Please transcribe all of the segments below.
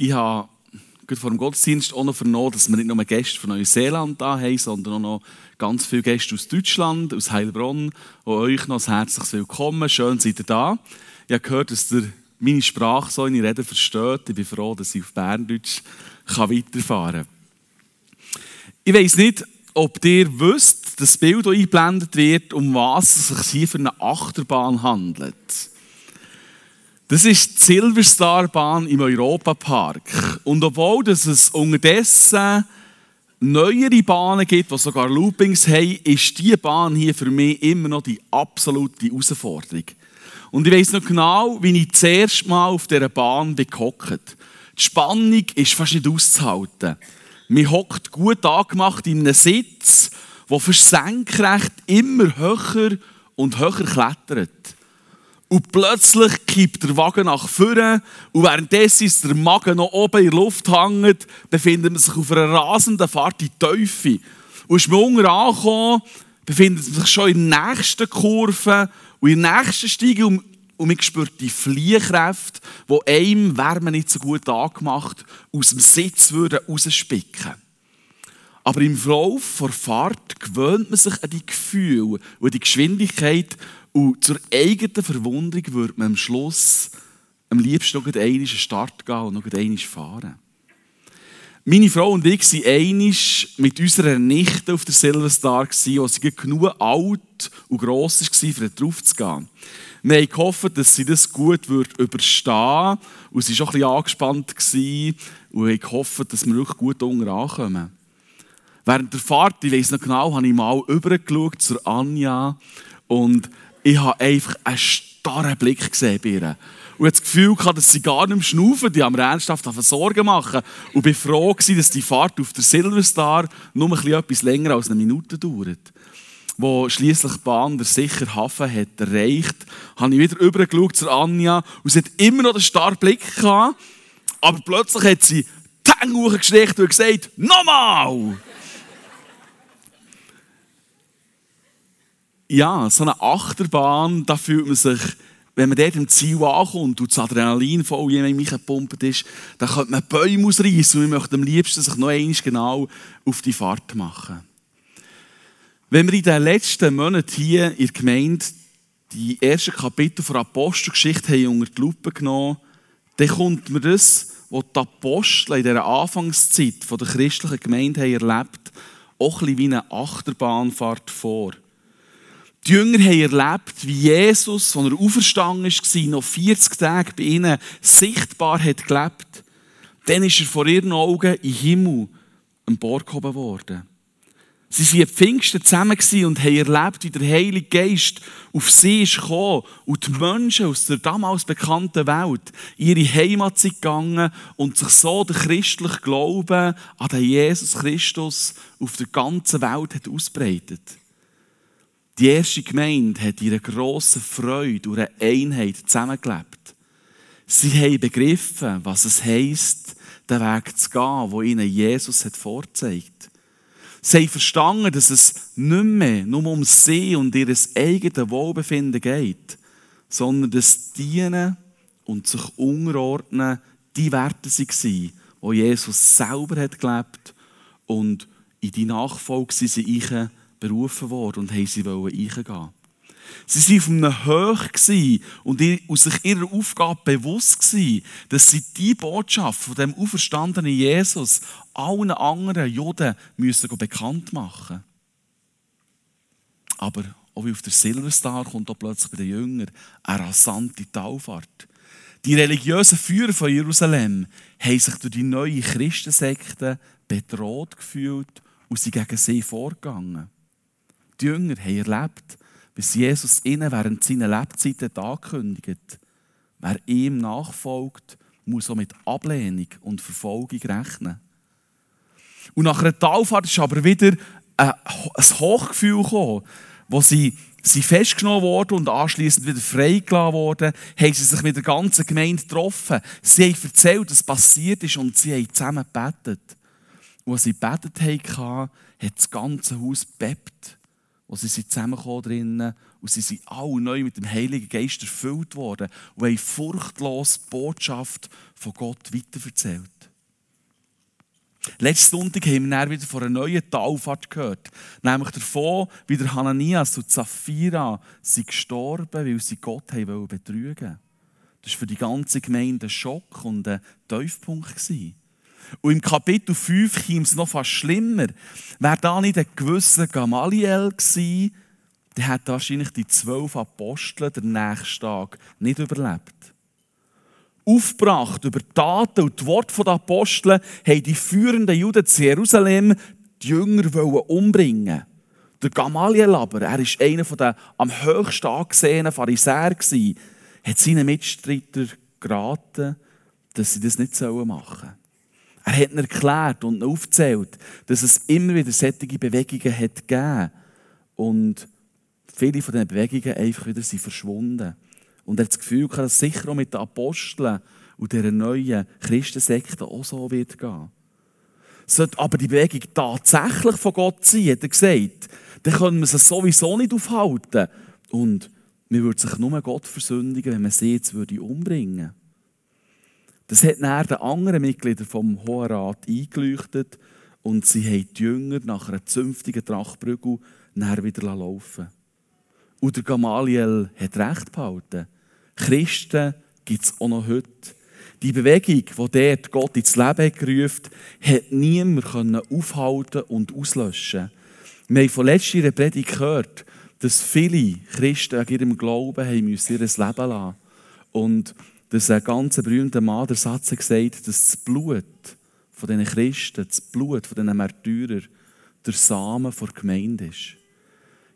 Ich habe vor dem Gottesdienst auch noch vernommen, dass wir nicht nur Gäste von Neuseeland da haben, sondern auch noch ganz viele Gäste aus Deutschland, aus Heilbronn. Und euch noch ein herzliches Willkommen. Schön, seid ihr da. Ich habe gehört, dass ihr meine Sprache so in die Rede versteht. Ich bin froh, dass ich auf Berndeutsch weiterfahren kann. Ich weiss nicht, ob ihr wisst, das Bild, das eingeblendet wird, um was es sich hier für eine Achterbahn handelt. Das ist die Silverstar-Bahn im Europapark. Und obwohl es unterdessen neuere Bahnen gibt, die sogar Loopings haben, ist diese Bahn hier für mich immer noch die absolute Herausforderung. Und ich weiß noch genau, wie ich das erste Mal auf dieser Bahn gehockt Die Spannung ist fast nicht auszuhalten. Man hockt gut angemacht in einem Sitz, der für senkrecht immer höher und höher klettert. Und plötzlich kippt der Wagen nach vorne und währenddessen ist der Magen noch oben in der Luft hängt, befindet man sich auf einer rasenden Fahrt in Teufel. Und ist man unten angekommen, befindet man sich schon in der nächsten Kurve und in der nächsten Steige und, und man spürt die Fliehkräfte, die einem, wäre man nicht so gut angemacht, aus dem Sitz würden rausspicken. Aber im Verlauf der Fahrt gewöhnt man sich an die Gefühle und die Geschwindigkeit und zur eigenen Verwunderung würde man am Schluss am liebsten noch einmal einen Start gehen und noch einmal fahren. Meine Frau und ich waren einmal mit unserer Nichte auf der Silverstar, wo sie genug alt und gross war, um drauf zu gehen. Wir haben gehofft, dass sie das gut überstehen würde. Und sie war ein bisschen angespannt und haben gehofft, dass wir wirklich gut unten ankommen. Während der Fahrt, ich weiß noch genau, habe ich mal übergeschaut zur Anja und ich habe einfach einen starren Blick gesehen bei ihr. Und ich das Gefühl gehabt, dass sie gar nicht schnaufen, die haben ernsthaft Sorgen machen. Und war froh, dass die Fahrt auf der Silverstar nur etwas länger als eine Minute dauert. Wo schließlich die Bahn der sicher Hafen hat erreicht, habe ich wieder übergeschaut zur Anja und sie hat immer noch den starren Blick gehabt, aber plötzlich hat sie die Hänge hochgestreckt und gesagt, nochmal! Ja, so eine Achterbahn, da fühlt man sich, wenn man dort im Ziel ankommt und das Adrenalin voll in mich gepumpt ist, dann könnte man Bäume ausreißen und man möchte am liebsten sich noch einmal genau auf die Fahrt machen. Wenn wir in den letzten Monaten hier in der Gemeinde die ersten Kapitel der Apostelgeschichte haben unter die Lupe genommen, dann kommt mir das, was die Apostel in dieser Anfangszeit der christlichen Gemeinde haben erlebt auch ein bisschen wie eine Achterbahnfahrt vor. Die Jünger haben erlebt, wie Jesus, als er auferstanden war, noch 40 Tage bei ihnen sichtbar hat gelebt. Dann ist er vor ihren Augen im Himmel am Bord gehoben worden. Sie waren am Pfingsten zusammen und haben erlebt, wie der Heilige Geist auf sie ist gekommen und die Menschen aus der damals bekannten Welt in ihre Heimat sind gegangen und sich so der christliche Glaube an den Jesus Christus auf der ganzen Welt hat ausbreitet. Die erste Gemeinde hat ihre grosse Freude und Einheit zusammengelebt. Sie haben begriffen, was es heisst, den Weg zu gehen, wo ihnen Jesus hat vorgezeigt. Sie haben verstanden, dass es nicht mehr nur um sie und ihr eigenes Wohlbefinden geht, sondern dass Dienen und sich unterordnen die Werte waren, die Jesus selber hat gelebt und in die Nachfolge sind sie berufen worden und haben sie eingehen Sie waren auf einem Höch und sich ihrer Aufgabe bewusst dass sie die Botschaft von dem auferstandenen Jesus allen anderen Juden müssen bekannt machen Aber auch wie auf der Silverstar kommt auch plötzlich bei den Jüngern eine rasante Taufahrt. Die religiösen Führer von Jerusalem haben sich durch die neue Christensekte bedroht gefühlt und sind gegen sie vorgegangen. Die Jünger haben erlebt, bis Jesus ihnen während seiner Lebzeiten angekündigt Wer ihm nachfolgt, muss auch mit Ablehnung und Verfolgung rechnen. Und nach einer Talfahrt ist aber wieder ein Hochgefühl gekommen, wo sie, sie festgenommen wurden und anschließend wieder freigelassen wurden, haben sie sich mit der ganzen Gemeinde getroffen. Sie haben erzählt, was passiert ist und sie haben zusammen gebetet. Und als sie gebetet haben, hat das ganze Haus bebt wo sie sind zusammengekommen drinnen und sie sind alle neu mit dem Heiligen Geist erfüllt worden und haben furchtlos die Botschaft von Gott weiterverzählt. Letzten Sonntag haben wir wieder von einer neuen Talfahrt gehört. Nämlich davon, wie der Hananias und Sapphira sind gestorben, weil sie Gott betrügen wollten. Das war für die ganze Gemeinde ein Schock und ein Tiefpunkt. Und im Kapitel 5 kam es noch fast schlimmer. Wäre da nicht ein gewisser Gamaliel gewesen, der hätte wahrscheinlich die zwölf Apostel den nächsten Tag nicht überlebt. Aufgebracht über die Taten und die Worte der Apostel haben die führenden Juden zu Jerusalem die Jünger umbringen Der Gamaliel aber, er war einer der am höchsten angesehenen Pharisäer, hat seinen Mitstreitern geraten, dass sie das nicht machen sollen. Er hat ihnen erklärt und aufgezählt, dass es immer wieder solche Bewegungen hat gegeben und viele von diesen Bewegungen einfach wieder sind verschwunden. Und er hat das Gefühl, dass sicher auch mit den Aposteln und dieser neuen Christensekte auch so wird gehen. Sollte aber die Bewegung tatsächlich von Gott sein, hat er gesagt, dann können wir sie sowieso nicht aufhalten. Und man würde sich nur Gott versündigen, wenn man sie jetzt umbringen würde. Das hat dann den anderen Mitgliedern vom Hohen Rat eingeleuchtet und sie haben die Jünger nach einer zünftigen Trachtbrügel wieder laufen Und der Gamaliel hat recht behalten. Christen gibt es auch noch heute. Die Bewegung, die dort Gott ins Leben gerufen hat, hat niemand aufhalten und auslöschen Wir haben von letzter Predigt gehört, dass viele Christen an ihrem Glauben haben müssen ihr Leben lassen Und dass ein ganz berühmter Mann der Satz gesagt dass das Blut von diesen Christen, das Blut von diesen Märtyrern, der Samen der Gemeinde ist.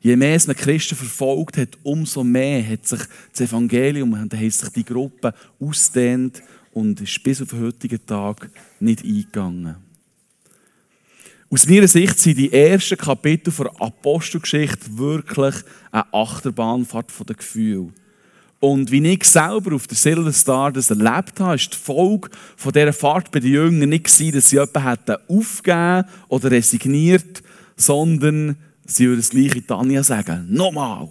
Je mehr man Christen verfolgt hat, umso mehr hat sich das Evangelium, und hat sich die Gruppe ausdehnt und ist bis auf den heutigen Tag nicht eingegangen. Aus meiner Sicht sind die ersten Kapitel der Apostelgeschichte wirklich eine Achterbahnfahrt der Gefühle. Und wie ich selber auf der Silver Star das erlebt habe, ist die Folge von dieser Fahrt bei den Jüngern nicht gewesen, dass sie jemanden aufgegeben oder resigniert, sondern sie würden das gleiche Tanja sagen. Nochmal!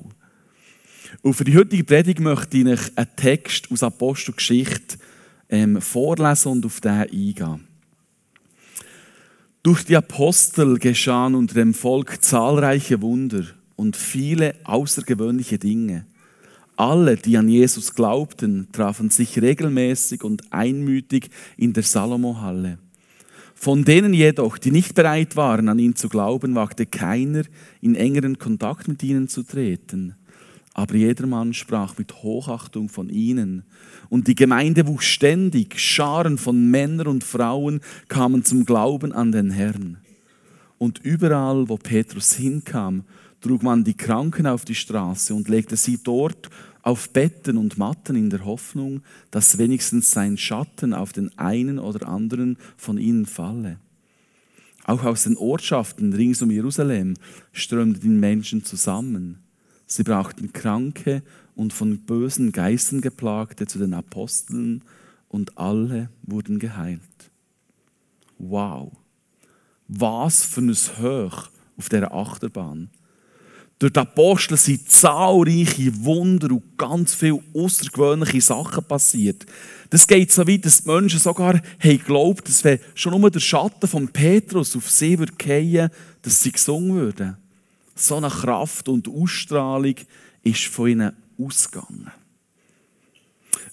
Und für die heutige Predigt möchte ich euch einen Text aus Apostelgeschichte ähm, vorlesen und auf den eingehen. Durch die Apostel geschahen unter dem Volk zahlreiche Wunder und viele außergewöhnliche Dinge. Alle, die an Jesus glaubten, trafen sich regelmäßig und einmütig in der Salomo-Halle. Von denen jedoch, die nicht bereit waren, an ihn zu glauben, wagte keiner, in engeren Kontakt mit ihnen zu treten. Aber jedermann sprach mit Hochachtung von ihnen. Und die Gemeinde wuchs ständig, Scharen von Männern und Frauen kamen zum Glauben an den Herrn. Und überall, wo Petrus hinkam, trug man die Kranken auf die Straße und legte sie dort auf Betten und Matten in der Hoffnung, dass wenigstens sein Schatten auf den einen oder anderen von ihnen falle. Auch aus den Ortschaften rings um Jerusalem strömten die Menschen zusammen. Sie brachten Kranke und von bösen Geistern geplagte zu den Aposteln und alle wurden geheilt. Wow! Was für ein Hoch auf der Achterbahn. Durch die Apostel sind zahlreiche Wunder und ganz viele außergewöhnliche Sachen passiert. Das geht so weit, dass die Menschen sogar haben dass wenn schon nur der Schatten von Petrus auf sie würde fallen, dass sie gesungen würden so eine Kraft und Ausstrahlung ist von ihnen ausgegangen.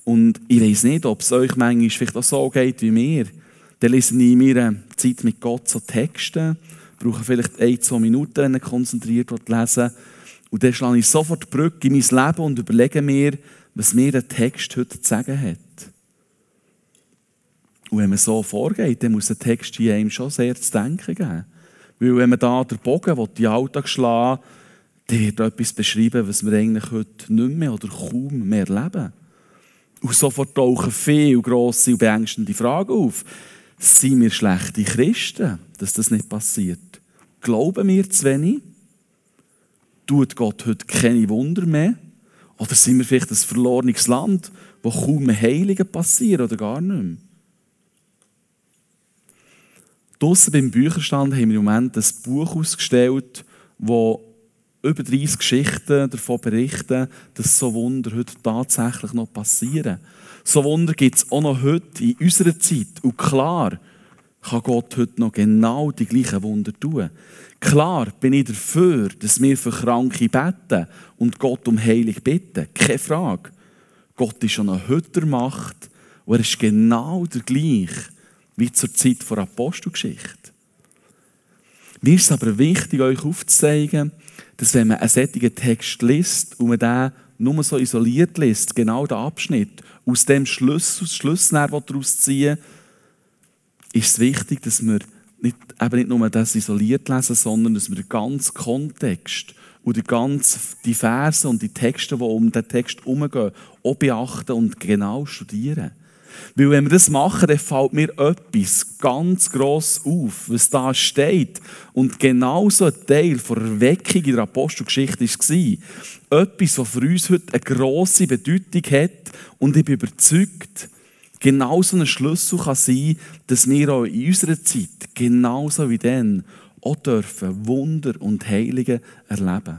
Und ich weiß nicht, ob es euch manchmal vielleicht auch so geht wie mir. Dann lese ich in Zeit mit Gott so Texte, brauche vielleicht ein, zwei Minuten konzentriert lesen und dann schlage ich sofort die Brücke in mein Leben und überlege mir, was mir der Text heute zu sagen hat. Und wenn man so vorgeht, dann muss der Text hier einem schon sehr zu denken geben. Weil wenn man da den Bogen die Alltag schlagen dann wird etwas beschrieben, was wir eigentlich heute nicht mehr oder kaum mehr leben. Und sofort tauchen viele grosse und beängstende Fragen auf. Sind wir schlechte Christen, dass das nicht passiert? Glauben wir zu wenig? Tut Gott heute keine Wunder mehr? Oder sind wir vielleicht ein verlorenes Land, wo kaum mehr Heiligen passieren oder gar nicht mehr? Draussen beim Bücherstand haben wir im Moment ein Buch ausgestellt, das über 30 Geschichten davon berichten, dass so Wunder heute tatsächlich noch passieren. So Wunder gibt es auch noch heute in unserer Zeit. Und klar kann Gott heute noch genau die gleichen Wunder tun. Klar bin ich dafür, dass wir für Kranke beten und Gott um Heilung bitten. Keine Frage. Gott ist schon heute der Macht und er ist genau der gleiche wie zur Zeit der Apostelgeschichte. Mir ist es aber wichtig, euch aufzuzeigen, dass wenn man einen solchen Text liest und man den nur so isoliert liest, genau den Abschnitt, aus dem Schluss, Schluss daraus ziehen, ist es wichtig, dass wir nicht, eben nicht nur das isoliert lesen, sondern dass wir den ganzen Kontext und die ganzen die Verse und die Texte, die um den Text herumgehen, auch beachten und genau studieren. Weil wenn wir das machen, dann fällt mir etwas ganz gross auf, was da steht. Und genauso ein Teil der Erweckung in der Apostelgeschichte war. Etwas, was für uns heute eine grosse Bedeutung hat. Und ich bin überzeugt, genauso ein Schlüssel kann sein, dass wir auch in unserer Zeit, genauso wie dann, auch dürfen Wunder und Heilige erleben.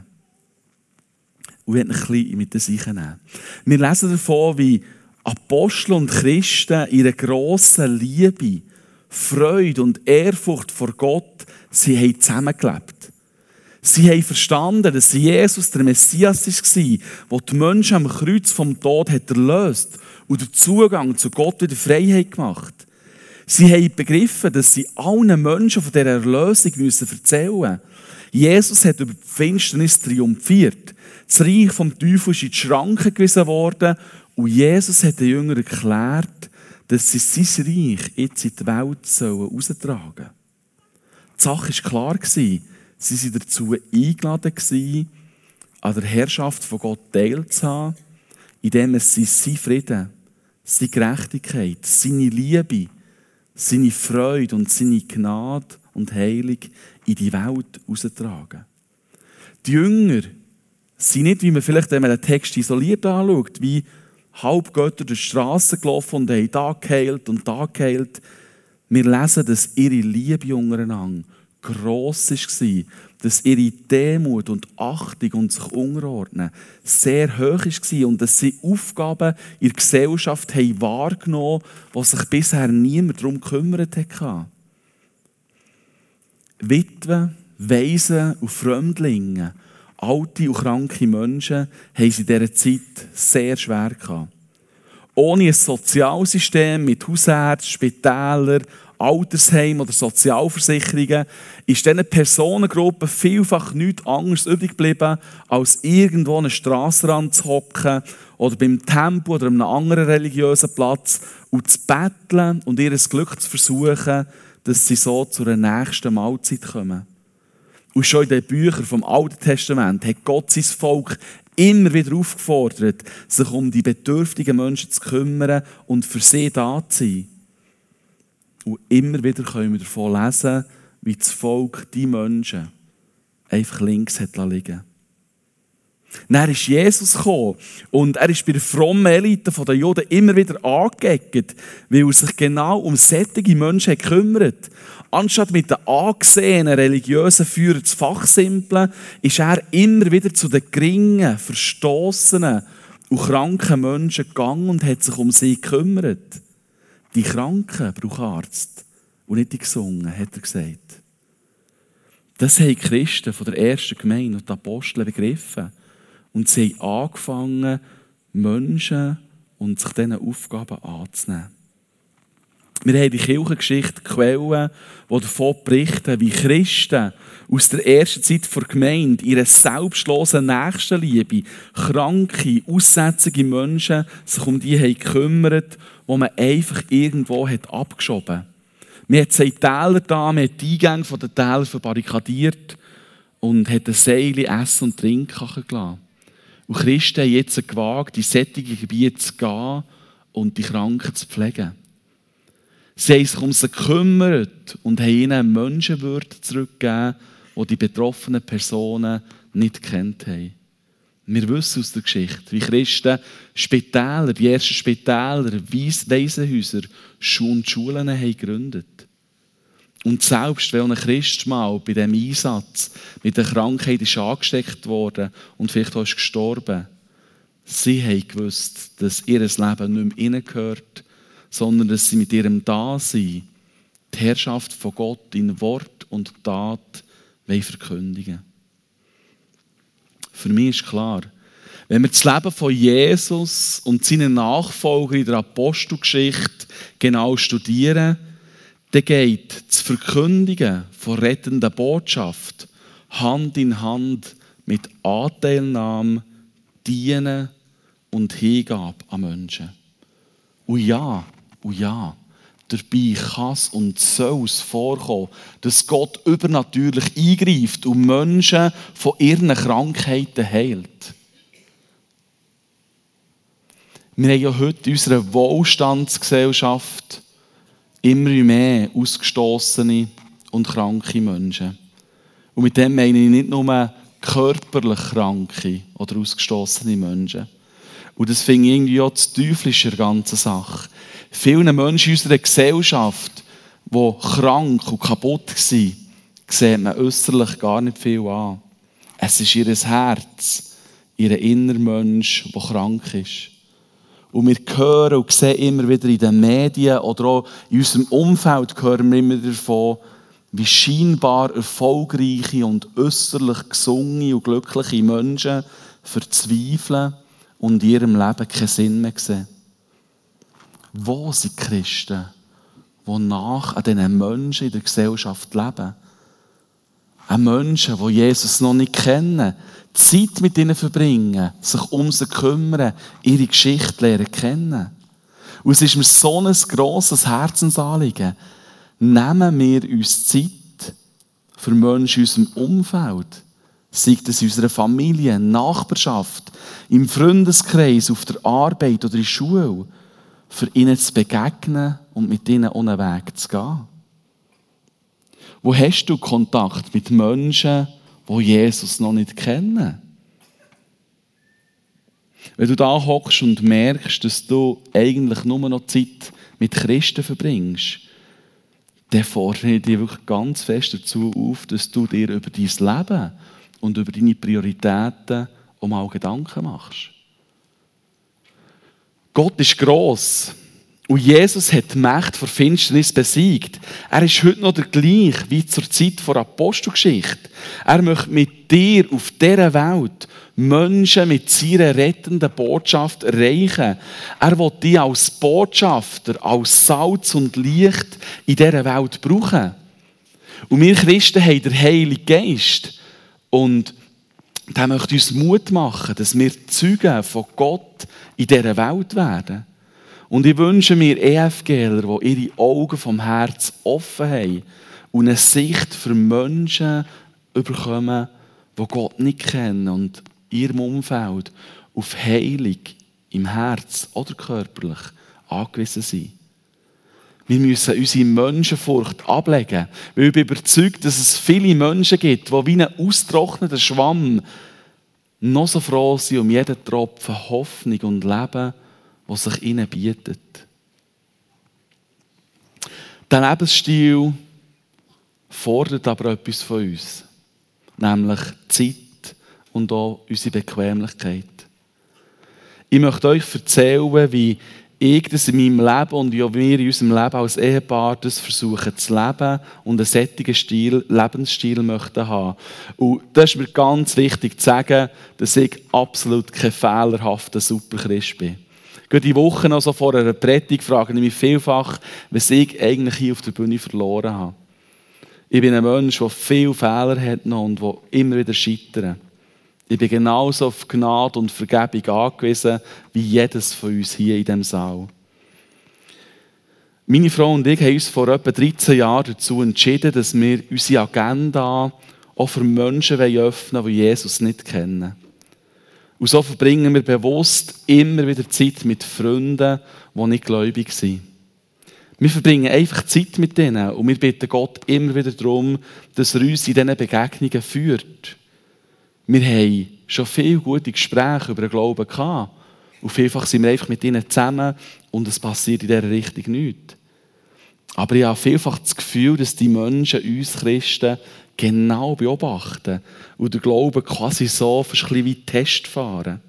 Und ich möchte ein bisschen mit das nehmen. Wir lesen davon, wie Apostel und Christen ihre grossen Liebe, Freude und Ehrfurcht vor Gott, sie haben zusammengelebt. Sie haben verstanden, dass Jesus der Messias war, der die Menschen am Kreuz vom Tod hat erlöst und den Zugang zu Gott wieder Freiheit gemacht. Sie haben begriffen, dass sie allen Menschen von dieser Erlösung erzählen müssen. Jesus hat über die Finsternis triumphiert. Das Reich vom Teufel ist in die Schranken gewiesen worden und Jesus hat den Jüngern erklärt, dass sie sein Reich jetzt in die Welt heraustragen sollen. Die Sache war klar. Sie waren dazu eingeladen, an der Herrschaft von Gott teilzuhaben, indem es sein Frieden, seine Gerechtigkeit, seine Liebe, seine Freude und seine Gnade und Heilung in die Welt heraustragen. Die Jünger sind nicht, wie man vielleicht, wenn man den Text isoliert anschaut, wie Halbgötter durch die Straße gelaufen und haben da geheilt und da geheilt. Wir lesen, dass ihre Liebe untereinander gross war, dass ihre Demut und Achtung und sich unterordnen sehr hoch war und dass sie Aufgaben in der Gesellschaft haben wahrgenommen haben, die sich bisher niemand darum gekümmert hat. Witwen, Waisen und Fremdlinge alte und kranke Menschen haben sie in dieser Zeit sehr schwer gehabt. Ohne ein Sozialsystem mit Hausärzten, Spitälern, Altersheimen oder Sozialversicherungen ist diesen Personengruppen vielfach nichts anderes übrig geblieben, als irgendwo an einen Strassenrand zu hocken oder beim Tempel oder einem anderen religiösen Platz und zu betteln und ihr Glück zu versuchen, dass sie so zu einer nächsten Mahlzeit kommen. Und schon in den Büchern vom Alten Testament hat Gott sein Volk immer wieder aufgefordert, sich um die bedürftigen Menschen zu kümmern und für sie da zu sein. Und immer wieder können wir davon lesen, wie das Volk die Menschen einfach links hat liegen dann ist Jesus gekommen und er ist bei der frommen Elite der Juden immer wieder angeeckt, weil er sich genau um sättige Menschen kümmert. Anstatt mit den angesehenen religiösen Führern zu fachsimpeln, ist er immer wieder zu den geringen, verstoßenen und kranken Menschen gegangen und hat sich um sie gekümmert. Die Kranken brauchen Arzt und nicht die Gesungen, hat er gesagt. Das haben die Christen von der ersten Gemeinde und die Apostel begriffen. Und sie haben angefangen, Menschen und sich diesen Aufgaben anzunehmen. Wir haben die Kirchengeschichte, Quellen, die davon berichten, wie Christen aus der ersten Zeit der Gemeinde ihre selbstlosen Nächstenliebe, kranke, aussätzige Menschen sich um die haben gekümmert, die man einfach irgendwo hat abgeschoben hat. Man hat seine Täler da, man hat die Eingänge der Täler verbarrikadiert und hat ein Seil Essen und Trinken gelassen. Und Christen haben jetzt gewagt, in solche Gebiete zu gehen und die Kranken zu pflegen. Sie haben sich um sie gekümmert und haben ihnen eine Menschenwürde zurückgegeben, die die betroffenen Personen nicht kennt haben. Wir wissen aus der Geschichte, wie Christen Spitäler, die ersten Spitäler, Waisenhäuser und Schulen haben gegründet. Und selbst wenn ein Christ mal bei diesem Einsatz mit der Krankheit ist angesteckt worden und vielleicht auch ist gestorben, sie haben gewusst, dass ihr Leben nicht mehr ihnen gehört, sondern dass sie mit ihrem Dasein die Herrschaft von Gott in Wort und Tat verkündigen Für mich ist klar, wenn wir das Leben von Jesus und seinen Nachfolger in der Apostelgeschichte genau studieren, dann geht das Verkündigen von rettender Botschaft Hand in Hand mit Anteilnahme, Dienen und Hingabe an Menschen. Und ja, und ja, dabei kann es und soll es vorkommen, dass Gott übernatürlich eingreift und Menschen von ihren Krankheiten heilt. Wir haben ja heute in unserer Wohlstandsgesellschaft immer mehr ausgestoßene und kranke Menschen. Und mit dem meine ich nicht nur körperlich kranke oder ausgestoßene Menschen. Und das ich irgendwie auch das Teuflische der ganzen Sache. Viele Menschen in unserer Gesellschaft, die krank und kaputt sind, sieht man äußerlich gar nicht viel an. Es ist ihr Herz, ihr innerer Mensch, der krank ist. Und wir hören und sehen immer wieder in den Medien oder auch in unserem Umfeld hören wir immer davon, wie scheinbar erfolgreiche und äußerlich gesunde und glückliche Menschen verzweifeln und ihrem Leben keinen Sinn mehr sehen. Wo sind Christen, die nach an diesen Menschen in der Gesellschaft leben? An Menschen, die Jesus noch nicht kennen, Zeit mit ihnen verbringen, sich um sie kümmern, ihre Geschichte lernen kennen. Und es ist mir so ein grosses Herzensanliegen. Nehmen wir uns Zeit für Menschen in unserem Umfeld, sei das in unserer Familie, Nachbarschaft, im Freundeskreis, auf der Arbeit oder in der Schule, für ihnen zu begegnen und mit ihnen ohne Weg zu gehen. Wo hast du Kontakt mit Menschen, die Jesus noch nicht kennen? Wenn du da hockst und merkst, dass du eigentlich nur noch Zeit mit Christen verbringst, dann fordere ich dich wirklich ganz fest dazu auf, dass du dir über dein Leben und über deine Prioritäten auch mal Gedanken machst. Gott ist gross. Und Jesus hat die Macht vor Finsternis besiegt. Er ist heute noch der gleiche wie zur Zeit der Apostelgeschichte. Er möchte mit dir auf dieser Welt Menschen mit seiner rettenden Botschaft erreichen. Er will dich als Botschafter, als Salz und Licht in dieser Welt brauchen. Und wir Christen haben den Heiligen Geist. Und der möchte uns Mut machen, dass wir Zeugen von Gott in dieser Welt werden. Und ich wünsche mir EFGler, die ihre Augen vom Herz offen haben und eine Sicht für Menschen bekommen, die Gott nicht kennen und ihrem Umfeld auf Heilung im Herz oder körperlich angewiesen sind. Wir müssen unsere Menschenfurcht ablegen, weil ich bin überzeugt, dass es viele Menschen gibt, die wie ein austrockneter Schwamm noch so froh sind um jeden Tropfen Hoffnung und Leben, was sich ihnen bietet. Der Lebensstil fordert aber etwas von uns, nämlich Zeit und auch unsere Bequemlichkeit. Ich möchte euch erzählen, wie ich das in meinem Leben und wie wir in unserem Leben als Ehepaar das versuchen zu leben und einen sättigen Stil, Lebensstil möchten haben. Und das ist mir ganz wichtig zu sagen, dass ich absolut kein fehlerhafter Superchrist bin. Gerade die Woche noch so vor einer Predigt frage ich mich vielfach, was ich eigentlich hier auf der Bühne verloren habe. Ich bin ein Mensch, der viele Fehler hat noch und der immer wieder scheitert. Ich bin genauso auf Gnade und Vergebung angewiesen, wie jedes von uns hier in diesem Saal. Meine Frau und ich haben uns vor etwa 13 Jahren dazu entschieden, dass wir unsere Agenda auch für Menschen öffnen wollen, die Jesus nicht kennen. Und so verbringen wir bewusst immer wieder Zeit mit Freunden, die nicht gläubig sind. Wir verbringen einfach Zeit mit denen und wir bitten Gott immer wieder darum, dass er uns in diesen Begegnungen führt. Wir haben schon viele gute Gespräche über den Glauben gehabt. Und vielfach sind wir einfach mit ihnen zusammen und es passiert in dieser Richtung nichts. Aber ich habe vielfach das Gefühl, dass die Menschen uns Christen genau beobachten und der Glaube quasi so fast ein wie Test fahren.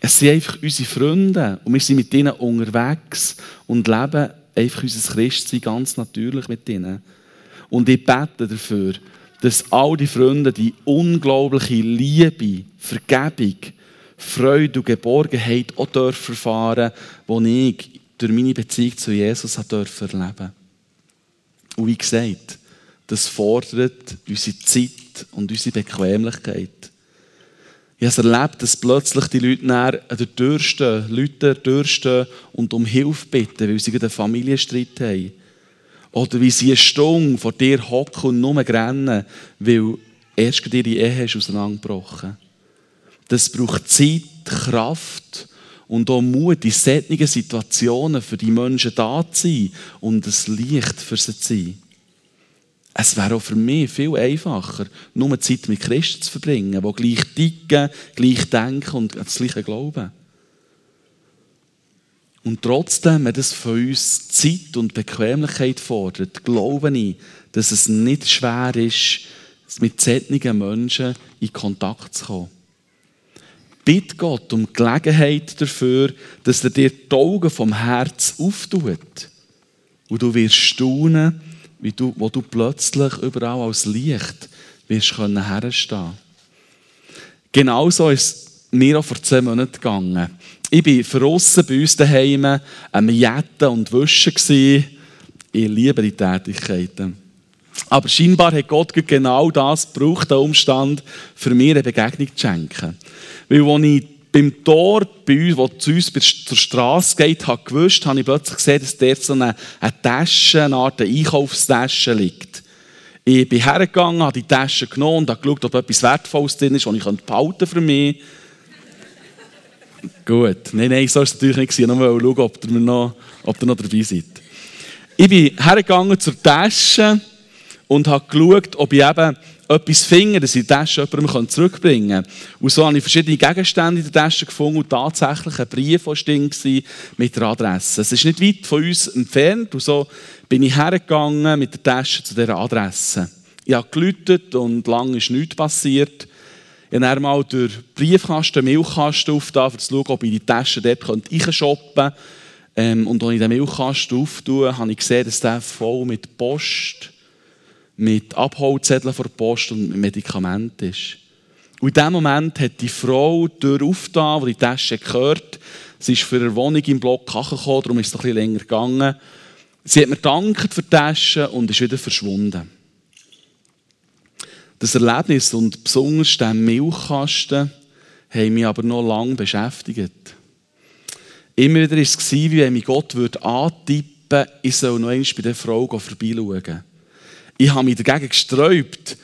Es sind einfach unsere Freunde und wir sind mit ihnen unterwegs und leben einfach unser Christsein ganz natürlich mit ihnen. Und ich bete dafür, dass all die Freunde die unglaubliche Liebe, Vergebung, Freude und Geborgenheit auch dürfen erfahren, die ich durch meine Beziehung zu Jesus dürfen erleben Und wie gesagt, das fordert unsere Zeit und unsere Bequemlichkeit. Ich habe erlebt, dass plötzlich die Leute an der Tür stehen, Leute durchstehen und um Hilfe bitten, weil sie einen Familienstreit haben. Oder wie sie eine vor dir hocken und nur rennen, weil erst ihre Ehe ist auseinandergebrochen. Das braucht Zeit, Kraft und auch Mut, in solchen Situationen für die Menschen da zu sein und das Licht für sie zu sein. Es wäre auch für mich viel einfacher, nur Zeit mit Christen zu verbringen, die gleich ticken, gleich denken und das gleiche glauben. Und trotzdem, wenn das von uns Zeit und Bequemlichkeit fordert, glaube ich, dass es nicht schwer ist, mit solchen Menschen in Kontakt zu kommen. Bitte Gott um Gelegenheit dafür, dass er dir die Augen vom Herz auftut. Und du wirst staunen, wie du, wo du plötzlich überall als Licht wirst können herstehen. Genauso ist es mir auch vor zehn Monaten gegangen. Ich war verrissen bei uns daheim am Jetten und Wischen. Ich liebe die Tätigkeiten. Aber scheinbar hat Gott genau das gebraucht, den Umstand, für mich eine Begegnung zu schenken. Weil, als ich beim Tor bei uns, wo zu uns zur Straße geht, habe gewusst, habe ich plötzlich gesehen, dass dort so eine, eine Tasche, eine Art Einkaufstasche liegt. Ich bin hergegangen, habe die Tasche genommen und habe geschaut, ob etwas Wertvolles drin ist, das ich behalten für mich. Gut. Nein, nein, so war es natürlich nicht. Ich wollte schauen, ob ihr, noch, ob ihr noch dabei seid. Ich bin hergegangen zur Tasche und habe geschaut, ob ich eben etwas finden, dass ich die Tasche jemandem zurückbringen kann. Und so habe ich verschiedene Gegenstände in der Tasche gefunden und tatsächlich ein Brief, der mit der Adresse. Es ist nicht weit von uns entfernt und so bin ich hergegangen mit der Tasche zu dieser Adresse. Ich habe geläutet und lange ist nichts passiert. Ich habe mal durch Briefkasten, Milchkasten aufgetan, um zu schauen, ob ich die Tasche dort reinshoppen könnte. Ähm, und als ich den Milchkasten auftue, habe ich gesehen, dass der voll mit Post mit Abholzetteln der Post und mit Medikamenten ist. Und in dem Moment hat die Frau die Tür aufgetan, die die Tasche gehört. Sie ist für ihre Wohnung im Block gekommen, darum ist es ein bisschen länger gegangen. Sie hat mir gedankt für die Tasche und ist wieder verschwunden. Das Erlebnis und besonders der Milchkasten haben mich aber noch lange beschäftigt. Immer wieder war es, wie wenn mich Gott antippen würde, ich soll noch einmal bei der Frau vorbeischauen ich habe mich dagegen gesträubt,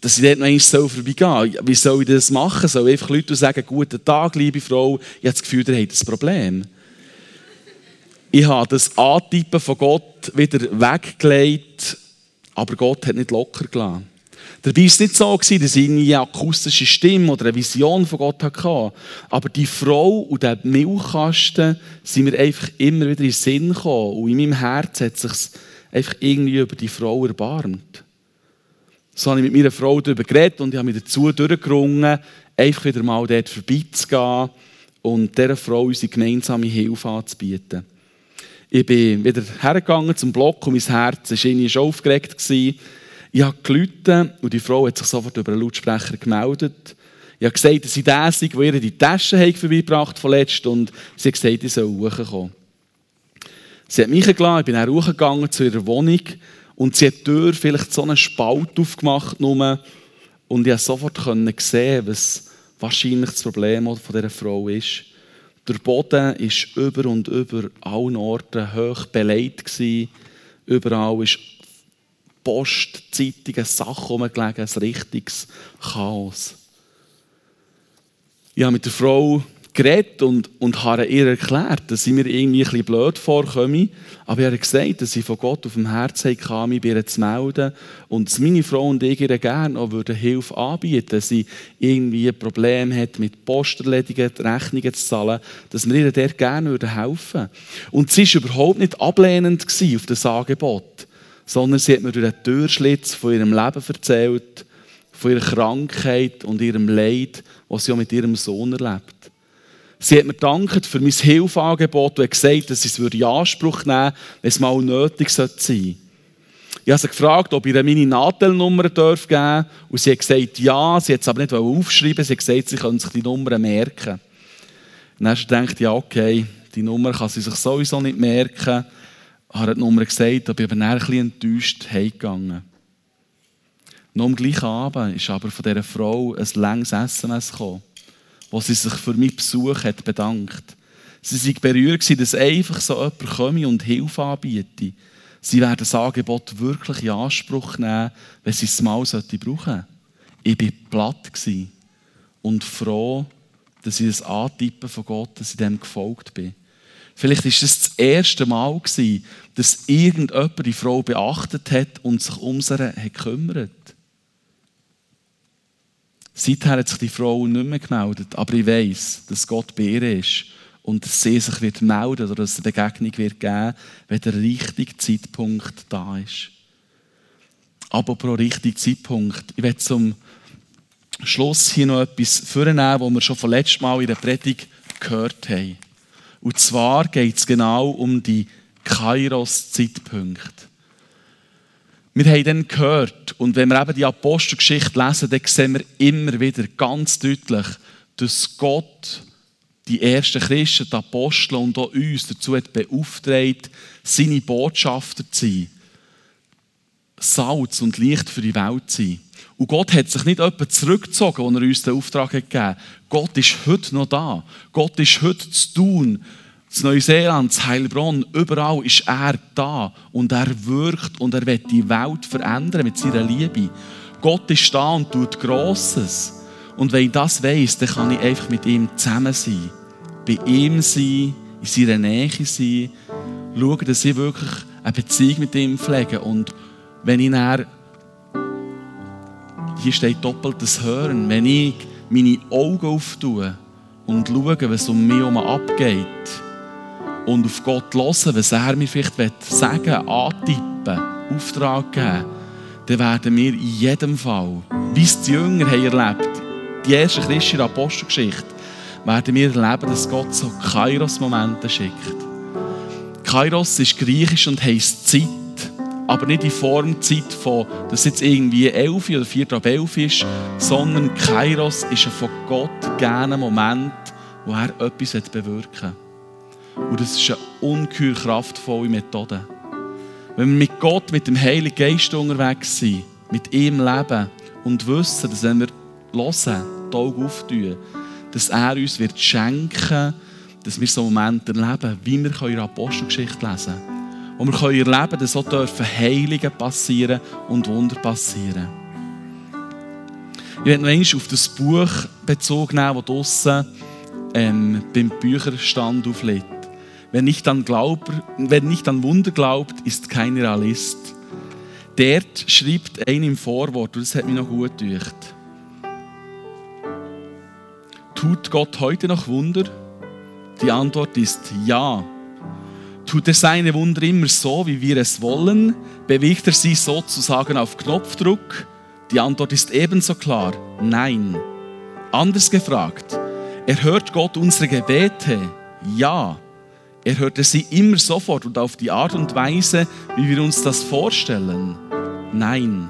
dass ich dort noch einmal vorbeigehen soll. Wie soll ich das machen? Soll ich einfach Leute sagen, guten Tag, liebe Frau, ich habe das Gefühl, ihr habt ein Problem. Ich habe das Antippen von Gott wieder weggelegt, aber Gott hat nicht locker gelassen. Dabei war es nicht so, dass ich eine akustische Stimme oder eine Vision von Gott hatte. Aber die Frau und der Milchkasten sind mir einfach immer wieder in den Sinn gekommen. Und in meinem Herz hat sich einfach irgendwie über die Frau erbarmt. So habe ich mit meiner Frau darüber geredet und ich habe mich dazu durchgerungen, einfach wieder mal dort vorbeizugehen und dieser Frau unsere gemeinsame Hilfe anzubieten. Ich bin wieder hergegangen zum Block und mein Herz war schon aufgeregt. Ich habe geläutet und die Frau hat sich sofort über den Lautsprecher gemeldet. Ich habe gesagt, dass sie der sei, der ihr die Tasche vorbeigebracht hat und sie hat gesagt, ich soll hochkommen. Sie hat mich gelassen, ich bin dann hochgegangen zu ihrer Wohnung und sie hat die Tür vielleicht so einen Spalt aufgemacht nur, und ich konnte sofort sehen, was wahrscheinlich das Problem von dieser Frau ist. Der Boden war über und über allen Orten hoch beleidigt. Überall ist Post, Zeitungen, Sachen rumgelegen, ein richtiges Chaos. Ich habe mit der Frau geredet und, und habe ihr erklärt, dass sie mir irgendwie ein bisschen blöd vorkommen. Aber ich habe gesagt, dass sie von Gott auf dem Herzen kam, mich bei ihr zu melden und dass meine Frau und ich ihr gerne auch würden Hilfe anbieten dass sie irgendwie ein Problem hat mit Posterledigen, Rechnungen zu zahlen, dass wir ihr dort gerne helfen würden. Und sie war überhaupt nicht ablehnend auf das Angebot, sondern sie hat mir durch den Türschlitz von ihrem Leben erzählt, von ihrer Krankheit und ihrem Leid, was sie auch mit ihrem Sohn erlebt. Sie hat mir gedankt für mein Hilfeangebot und hat gesagt, dass sie es in Anspruch nehmen würde, wenn es mal nötig sein sollte. Ich habe sie gefragt, ob ich ihr meine Nadelnummer geben darf. Und sie hat gesagt, ja. Sie hat es aber nicht aufschreiben Sie hat gesagt, sie können sich die Nummer merken. Dann habe ich gedacht, ja, okay, die Nummer kann sie sich sowieso nicht merken. Habe die Nummer gesagt, aber ich bin dann ein bisschen enttäuscht heimgegangen. Noch am gleichen Abend ist aber von dieser Frau ein langes SMS gekommen wo sie sich für meinen Besuch hat bedankt. Sie waren berührt, dass einfach so jemand komme und Hilfe anbiete. Sie werden das Angebot wirklich in Anspruch nehmen, wenn sie es mal brauchen sollten. Ich war platt und froh, dass ich das Antippen von Gott, dass ich dem gefolgt bin. Vielleicht war es das erste Mal, dass irgendjemand die Frau beachtet hat und sich um sie gekümmert hat. Seither hat sich die Frau nicht mehr gemeldet, aber ich weiß, dass Gott bei ihr ist und dass sie sich wird melden oder dass es eine Begegnung wird geben, wenn der richtige Zeitpunkt da ist. Aber pro richtigen Zeitpunkt. Ich werde zum Schluss hier noch etwas vornehmen, was wir schon vom letzten Mal in der Predigt gehört haben. Und zwar geht es genau um die Kairos-Zeitpunkte. Wir haben dann gehört, und wenn wir eben die Apostelgeschichte lesen, dann sehen wir immer wieder ganz deutlich, dass Gott die ersten Christen, die Apostel und auch uns dazu hat beauftragt, seine Botschafter zu sein. Salz und Licht für die Welt zu sein. Und Gott hat sich nicht etwa zurückgezogen, als er uns den Auftrag gegeben hat. Gott ist heute noch da. Gott ist heute zu tun in Neuseeland, in Heilbronn, überall ist er da und er wirkt und er wird die Welt verändern mit seiner Liebe. Gott ist da und tut Grosses. Und wenn ich das weiß, dann kann ich einfach mit ihm zusammen sein. Bei ihm sein, in seiner Nähe sein, schauen, dass ich wirklich eine Beziehung mit ihm pflege. Und wenn ich dann, hier steht doppeltes Hören, wenn ich meine Augen auftue und schaue, was um mich herum abgeht, und auf Gott hören, was er mir vielleicht sagen antippen, Auftrag geben, dann werden wir in jedem Fall, wie es die Jünger haben erlebt die erste christliche Apostelgeschichte, werden wir erleben, dass Gott so Kairos-Momente schickt. Kairos ist griechisch und heisst Zeit, aber nicht in Form Zeit von, dass jetzt irgendwie 11 oder 4 ab 11 ist, sondern Kairos ist ein von Gott gegebener Moment, wo er etwas bewirken will. Und das ist eine ungeheuer kraftvolle Methode. Wenn wir mit Gott, mit dem Heiligen Geist unterwegs sind, mit ihm leben und wissen, dass wenn wir hören, die Augen auftun, dass er uns wird schenken dass wir so Momente erleben, wie wir in der Apostelgeschichte lesen können. Und wir können erleben, dass so dürfen Heiligen passieren und Wunder passieren. Ich werde noch einmal auf das Buch Bezug nehmen, das draussen ähm, beim Bücherstand aufliegt. Wer nicht an, Glaub, wer nicht an Wunder glaubt, ist kein Realist. Dort schreibt einer im Vorwort, und das hat mich noch gut gedacht. Tut Gott heute noch Wunder? Die Antwort ist ja. Tut er seine Wunder immer so, wie wir es wollen? Bewegt er sie sozusagen auf Knopfdruck? Die Antwort ist ebenso klar, nein. Anders gefragt, erhört Gott unsere Gebete? Ja. Er hörte sie immer sofort und auf die Art und Weise, wie wir uns das vorstellen. Nein.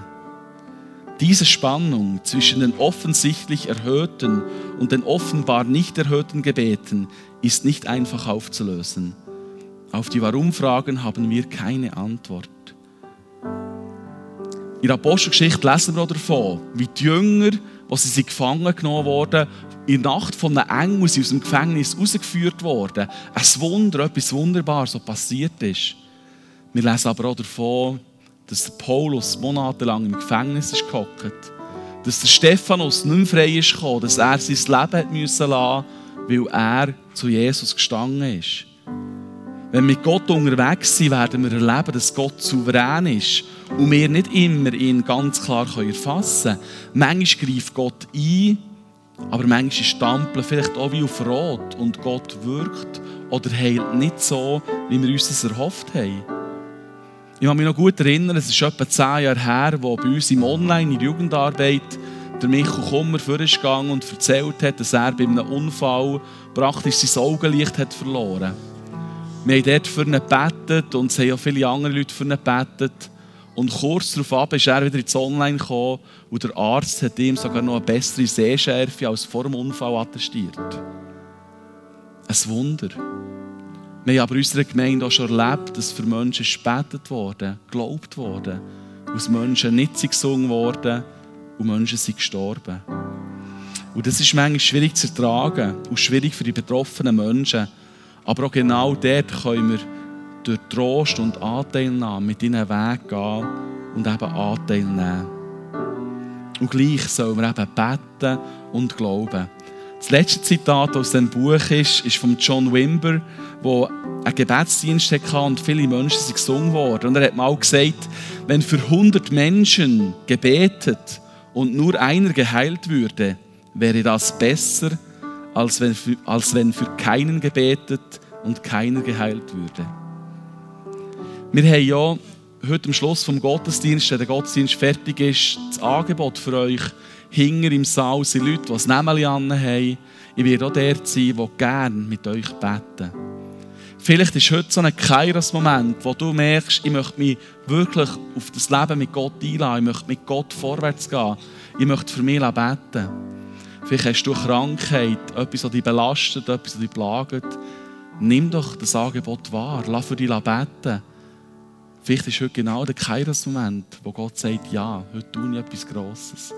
Diese Spannung zwischen den offensichtlich erhörten und den offenbar nicht erhörten Gebeten ist nicht einfach aufzulösen. Auf die Warum-Fragen haben wir keine Antwort. In der Apostelgeschichte lesen wir davon, wie die Jünger, als sie gefangen genommen wurden, in der Nacht von einem Engel aus dem Gefängnis rausgeführt worden. Ein Wunder, etwas Wunderbares, so passiert ist. Wir lesen aber auch davon, dass der Paulus monatelang im Gefängnis ist gehockt, dass der Stephanus nicht mehr frei ist gekommen, dass er sein Leben hat müssen lassen weil er zu Jesus gestanden ist. Wenn wir mit Gott unterwegs sind, werden wir erleben, dass Gott souverän ist und wir nicht immer ihn ganz klar erfassen können. Manchmal greift Gott ein, aber manchmal stampeln vielleicht auch wie auf Rot und Gott wirkt oder heilt nicht so, wie wir uns das erhofft haben. Ich kann mich noch gut erinnern, es ist etwa zehn Jahre her, wo bei uns im Online in der Jugendarbeit der Michael Kummer vorgegangen und erzählt hat, dass er bei einem Unfall praktisch sein Augenlicht hat verloren Wir haben dort für ihn gebetet und es haben auch viele andere Leute für ihn gebetet. Und kurz darauf ist er wieder ins Online gekommen und der Arzt hat ihm sogar noch eine bessere Sehschärfe als vor dem Unfall attestiert. Ein Wunder. Wir haben aber in unserer Gemeinde auch schon erlebt, dass für Menschen gespetet wurde, geglaubt wurde, aus Menschen nicht gesungen worden und Menschen sind gestorben. Und das ist manchmal schwierig zu ertragen und schwierig für die betroffenen Menschen. Aber auch genau dort können wir durch Trost und Anteilnahme mit ihnen Weg gehen und eben Anteil nehmen. Und gleich sollen wir eben beten und glauben. Das letzte Zitat aus dem Buch ist, ist von John Wimber, der einen Gebetsdienst hatte und viele Menschen sind gesungen worden. Und er hat mal gesagt, wenn für 100 Menschen gebetet und nur einer geheilt würde, wäre das besser, als wenn, für, als wenn für keinen gebetet und keiner geheilt würde. Wir haben ja heute am Schluss vom Gottesdienst, wenn der Gottesdienst fertig ist, das Angebot für euch. Hinger im Saal sind Leute, die das Nämeli haben. Ich werde auch dort sein, die gerne mit euch beten. Vielleicht ist heute so ein Kairos-Moment, wo du merkst, ich möchte mich wirklich auf das Leben mit Gott einladen. Ich möchte mit Gott vorwärts gehen. Ich möchte für mich beten. Vielleicht hast du Krankheit, etwas, das dich belastet, etwas, das dich plagt. Nimm doch das Angebot wahr. Lass für dich beten. Vielleicht ist heute genau der Kairos-Moment, wo Gott sagt, ja, heute tue ich etwas Grosses.